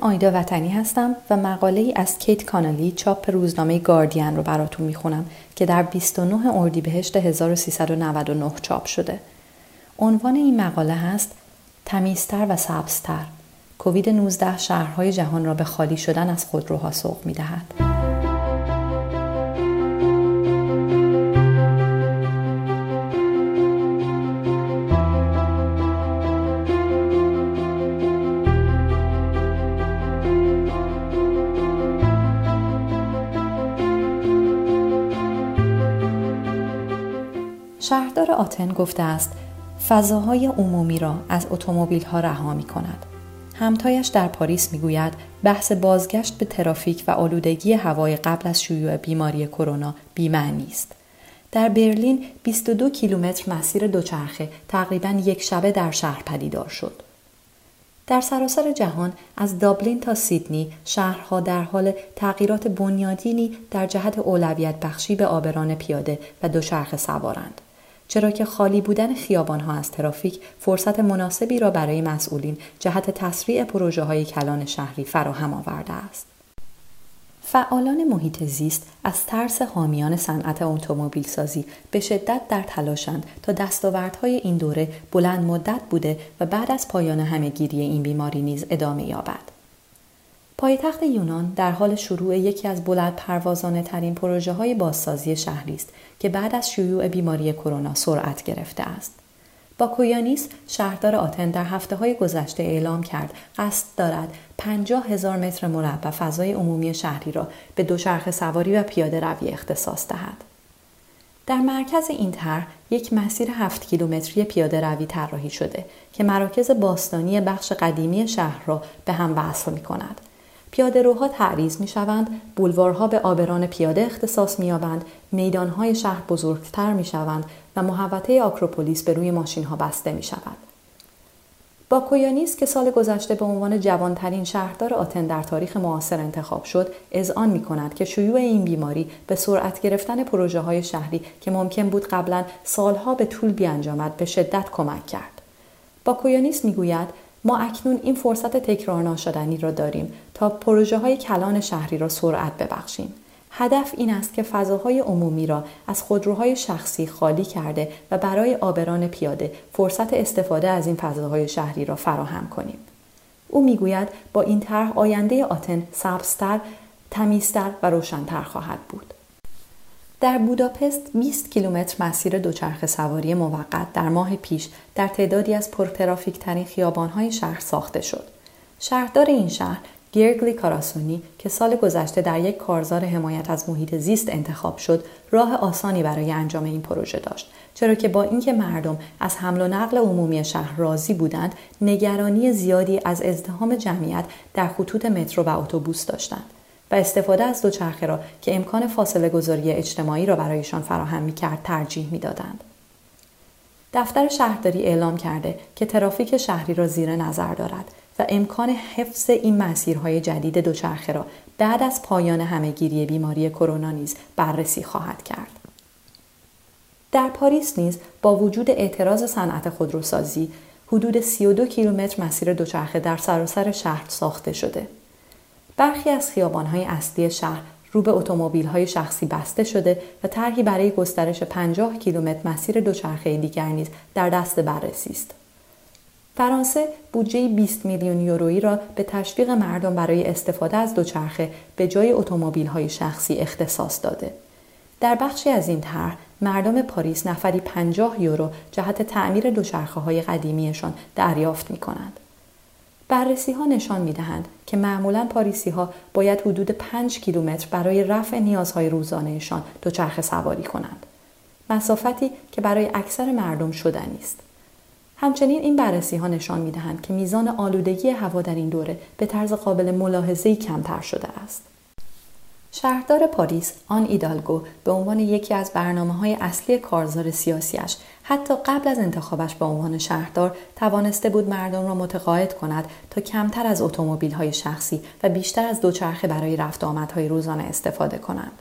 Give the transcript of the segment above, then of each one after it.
آیدا وطنی هستم و مقاله ای از کیت کانالی چاپ روزنامه گاردین رو براتون می‌خونم که در 29 اردیبهشت 1399 چاپ شده. عنوان این مقاله هست تمیزتر و سبزتر کووید 19 شهرهای جهان را به خالی شدن از خودروها سوق می‌دهد. شهردار آتن گفته است فضاهای عمومی را از اتومبیل ها رها می کند. همتایش در پاریس می‌گوید بحث بازگشت به ترافیک و آلودگی هوای قبل از شیوع بیماری کرونا بیمعنی است. در برلین 22 کیلومتر مسیر دوچرخه تقریبا یک شبه در شهر پدیدار شد. در سراسر جهان از دابلین تا سیدنی شهرها در حال تغییرات بنیادینی در جهت اولویت بخشی به آبران پیاده و دوچرخه سوارند. چرا که خالی بودن خیابانها از ترافیک فرصت مناسبی را برای مسئولین جهت تسریع پروژه های کلان شهری فراهم آورده است. فعالان محیط زیست از ترس حامیان صنعت اتومبیل سازی به شدت در تلاشند تا دستاوردهای این دوره بلند مدت بوده و بعد از پایان همهگیری این بیماری نیز ادامه یابد. پایتخت یونان در حال شروع یکی از بلند پروازانه ترین پروژه های بازسازی شهری است که بعد از شیوع بیماری کرونا سرعت گرفته است. با کویانیس شهردار آتن در هفته های گذشته اعلام کرد قصد دارد 50 هزار متر مربع فضای عمومی شهری را به دوچرخه سواری و پیاده روی اختصاص دهد. در مرکز این طرح یک مسیر هفت کیلومتری پیاده روی طراحی شده که مراکز باستانی بخش قدیمی شهر را به هم وصل می کند پیاده روها تعریض می شوند، بولوارها به آبران پیاده اختصاص می یابند، میدانهای شهر بزرگتر می شوند و محوطه آکروپولیس به روی ماشین ها بسته می شود. با کویانیس که سال گذشته به عنوان جوانترین شهردار آتن در تاریخ معاصر انتخاب شد، اذعان می کند که شیوع این بیماری به سرعت گرفتن پروژه های شهری که ممکن بود قبلا سالها به طول بیانجامد به شدت کمک کرد. با کویانیس می گوید ما اکنون این فرصت تکرار ناشدنی را داریم تا پروژه های کلان شهری را سرعت ببخشیم. هدف این است که فضاهای عمومی را از خودروهای شخصی خالی کرده و برای آبران پیاده فرصت استفاده از این فضاهای شهری را فراهم کنیم. او می‌گوید با این طرح آینده آتن سبزتر، تمیزتر و روشنتر خواهد بود. در بوداپست 20 کیلومتر مسیر دوچرخه سواری موقت در ماه پیش در تعدادی از پرترافیک ترین خیابانهای شهر ساخته شد. شهردار این شهر گیرگلی کاراسونی که سال گذشته در یک کارزار حمایت از محیط زیست انتخاب شد راه آسانی برای انجام این پروژه داشت چرا که با اینکه مردم از حمل و نقل عمومی شهر راضی بودند نگرانی زیادی از ازدهام جمعیت در خطوط مترو و اتوبوس داشتند و استفاده از دوچرخه را که امکان فاصله گذاری اجتماعی را برایشان فراهم می کرد ترجیح می دادند. دفتر شهرداری اعلام کرده که ترافیک شهری را زیر نظر دارد و امکان حفظ این مسیرهای جدید دوچرخه را بعد از پایان همهگیری بیماری کرونا نیز بررسی خواهد کرد. در پاریس نیز با وجود اعتراض صنعت خودروسازی حدود 32 کیلومتر مسیر دوچرخه در سراسر شهر ساخته شده. برخی از خیابانهای اصلی شهر رو به اتومبیل‌های شخصی بسته شده و طرحی برای گسترش 50 کیلومتر مسیر دوچرخه دیگر نیز در دست بررسی است. فرانسه بودجه 20 میلیون یورویی را به تشویق مردم برای استفاده از دوچرخه به جای اتومبیل‌های شخصی اختصاص داده. در بخشی از این طرح مردم پاریس نفری 50 یورو جهت تعمیر دوچرخه های قدیمیشان دریافت می کنند. بررسی ها نشان می دهند که معمولا پاریسی ها باید حدود 5 کیلومتر برای رفع نیازهای روزانهشان دوچرخه سواری کنند. مسافتی که برای اکثر مردم شدنی است. همچنین این بررسی ها نشان می دهند که میزان آلودگی هوا در این دوره به طرز قابل ملاحظه کمتر شده است. شهردار پاریس آن ایدالگو به عنوان یکی از برنامه های اصلی کارزار سیاسیش حتی قبل از انتخابش به عنوان شهردار توانسته بود مردم را متقاعد کند تا کمتر از اتومبیل های شخصی و بیشتر از دوچرخه برای رفت آمدهای روزانه استفاده کنند.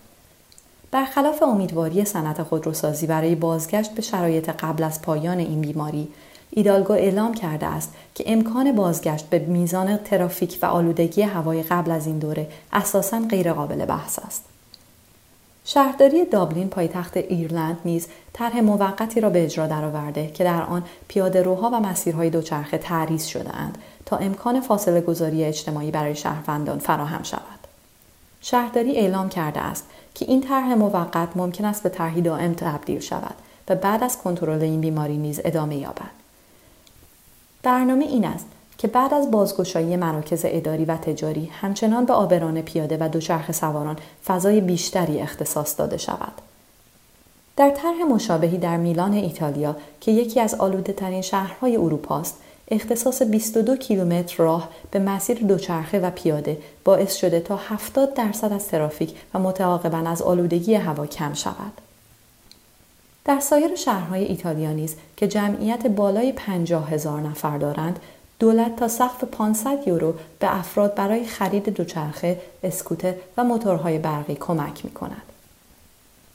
برخلاف امیدواری صنعت خودروسازی برای بازگشت به شرایط قبل از پایان این بیماری ایدالگو اعلام کرده است که امکان بازگشت به میزان ترافیک و آلودگی هوای قبل از این دوره اساسا غیرقابل بحث است. شهرداری دابلین پایتخت ایرلند نیز طرح موقتی را به اجرا درآورده که در آن پیاده روها و مسیرهای دوچرخه تعریض شده اند تا امکان فاصله گذاری اجتماعی برای شهروندان فراهم شود. شهرداری اعلام کرده است که این طرح موقت ممکن است به طرحی دائم تبدیل شود و بعد از کنترل این بیماری نیز ادامه یابد. برنامه این است که بعد از بازگشایی مراکز اداری و تجاری همچنان به آبران پیاده و دوچرخه سواران فضای بیشتری اختصاص داده شود. در طرح مشابهی در میلان ایتالیا که یکی از آلوده ترین شهرهای اروپا است، اختصاص 22 کیلومتر راه به مسیر دوچرخه و پیاده باعث شده تا 70 درصد از ترافیک و متعاقبا از آلودگی هوا کم شود. در سایر شهرهای ایتالیا نیز که جمعیت بالای 50 هزار نفر دارند دولت تا سقف 500 یورو به افراد برای خرید دوچرخه، اسکوتر و موتورهای برقی کمک می کند.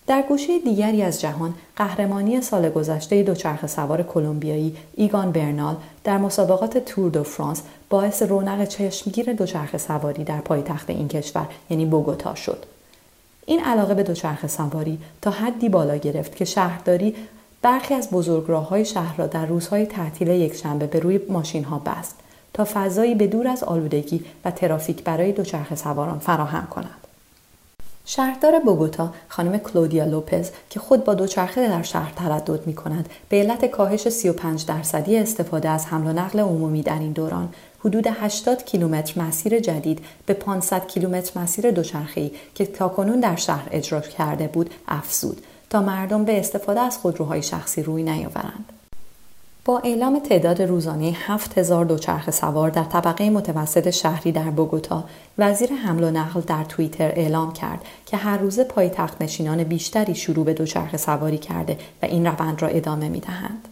در گوشه دیگری از جهان قهرمانی سال گذشته دوچرخه سوار کلمبیایی ایگان برنال در مسابقات تور دو فرانس باعث رونق چشمگیر دوچرخه سواری در پایتخت این کشور یعنی بوگوتا شد. این علاقه به دوچرخه سواری تا حدی بالا گرفت که شهرداری برخی از بزرگراه های شهر را در روزهای تعطیل یکشنبه به روی ماشین ها بست تا فضایی به دور از آلودگی و ترافیک برای دوچرخه سواران فراهم کند. شهردار بوگوتا خانم کلودیا لوپز که خود با دوچرخه در شهر تردد می کند به علت کاهش 35 درصدی استفاده از حمل و نقل عمومی در این دوران حدود 80 کیلومتر مسیر جدید به 500 کیلومتر مسیر دوچرخه‌ای که تاکنون در شهر اجرا کرده بود افزود تا مردم به استفاده از خودروهای شخصی روی نیاورند. با اعلام تعداد روزانه 7000 دوچرخه سوار در طبقه متوسط شهری در بوگوتا، وزیر حمل و نقل در توییتر اعلام کرد که هر روزه پایتخت نشینان بیشتری شروع به دوچرخه سواری کرده و این روند را ادامه می دهند.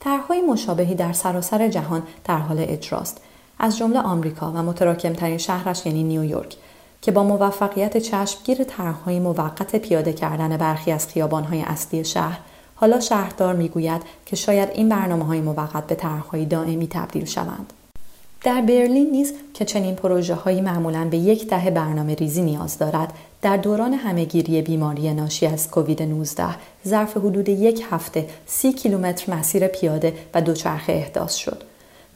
طرحهای مشابهی در سراسر جهان در حال اجراست از جمله آمریکا و متراکمترین شهرش یعنی نیویورک که با موفقیت چشمگیر طرحهای موقت پیاده کردن برخی از خیابانهای اصلی شهر حالا شهردار می‌گوید که شاید این برنامه های موقت به طرحهای دائمی تبدیل شوند. در برلین نیز که چنین پروژه هایی معمولا به یک دهه برنامه ریزی نیاز دارد در دوران همهگیری بیماری ناشی از کووید 19 ظرف حدود یک هفته سی کیلومتر مسیر پیاده و دوچرخه احداث شد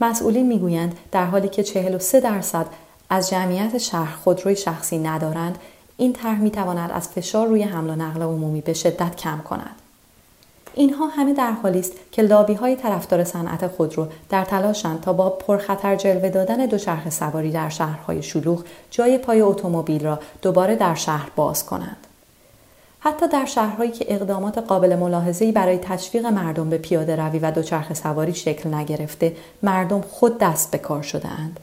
مسئولین می‌گویند در حالی که 43 درصد از جمعیت شهر خودروی شخصی ندارند این طرح می‌تواند از فشار روی حمل و نقل عمومی به شدت کم کند اینها همه در حالی است که لابی های طرفدار صنعت خودرو در تلاشند تا با پرخطر جلوه دادن دوچرخه سواری در شهرهای شلوغ جای پای اتومبیل را دوباره در شهر باز کنند. حتی در شهرهایی که اقدامات قابل ملاحظه‌ای برای تشویق مردم به پیاده روی و دوچرخه سواری شکل نگرفته، مردم خود دست به کار شده اند.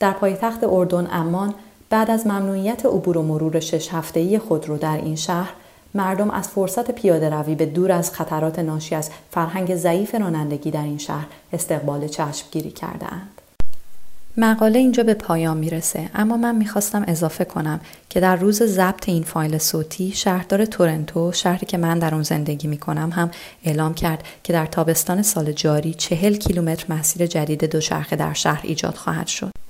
در پایتخت اردن امان بعد از ممنوعیت عبور و مرور شش هفته‌ای خودرو در این شهر مردم از فرصت پیاده روی به دور از خطرات ناشی از فرهنگ ضعیف رانندگی در این شهر استقبال چشمگیری کرده اند. مقاله اینجا به پایان می‌رسه اما من می‌خواستم اضافه کنم که در روز ضبط این فایل صوتی شهردار تورنتو شهری که من در اون زندگی می‌کنم هم اعلام کرد که در تابستان سال جاری چهل کیلومتر مسیر جدید دوچرخه در شهر ایجاد خواهد شد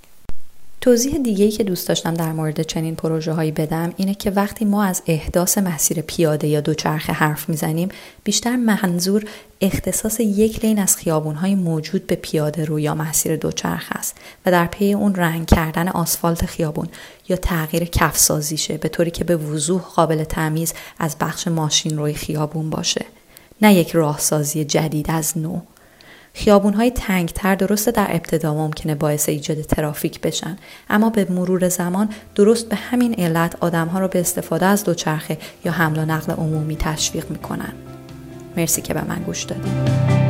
توضیح دیگه ای که دوست داشتم در مورد چنین پروژه هایی بدم اینه که وقتی ما از احداث مسیر پیاده یا دوچرخه حرف می‌زنیم بیشتر منظور اختصاص یک لین از خیابون موجود به پیاده رو یا مسیر دوچرخه است و در پی اون رنگ کردن آسفالت خیابون یا تغییر کفسازیشه به طوری که به وضوح قابل تمیز از بخش ماشین روی خیابون باشه. نه یک راهسازی جدید از نو. خیابون های تر درسته در ابتدا ممکنه باعث ایجاد ترافیک بشن. اما به مرور زمان درست به همین علت آدم ها رو به استفاده از دوچرخه یا حمل و نقل عمومی تشویق می‌کنن. مرسی که به من گوش دادید.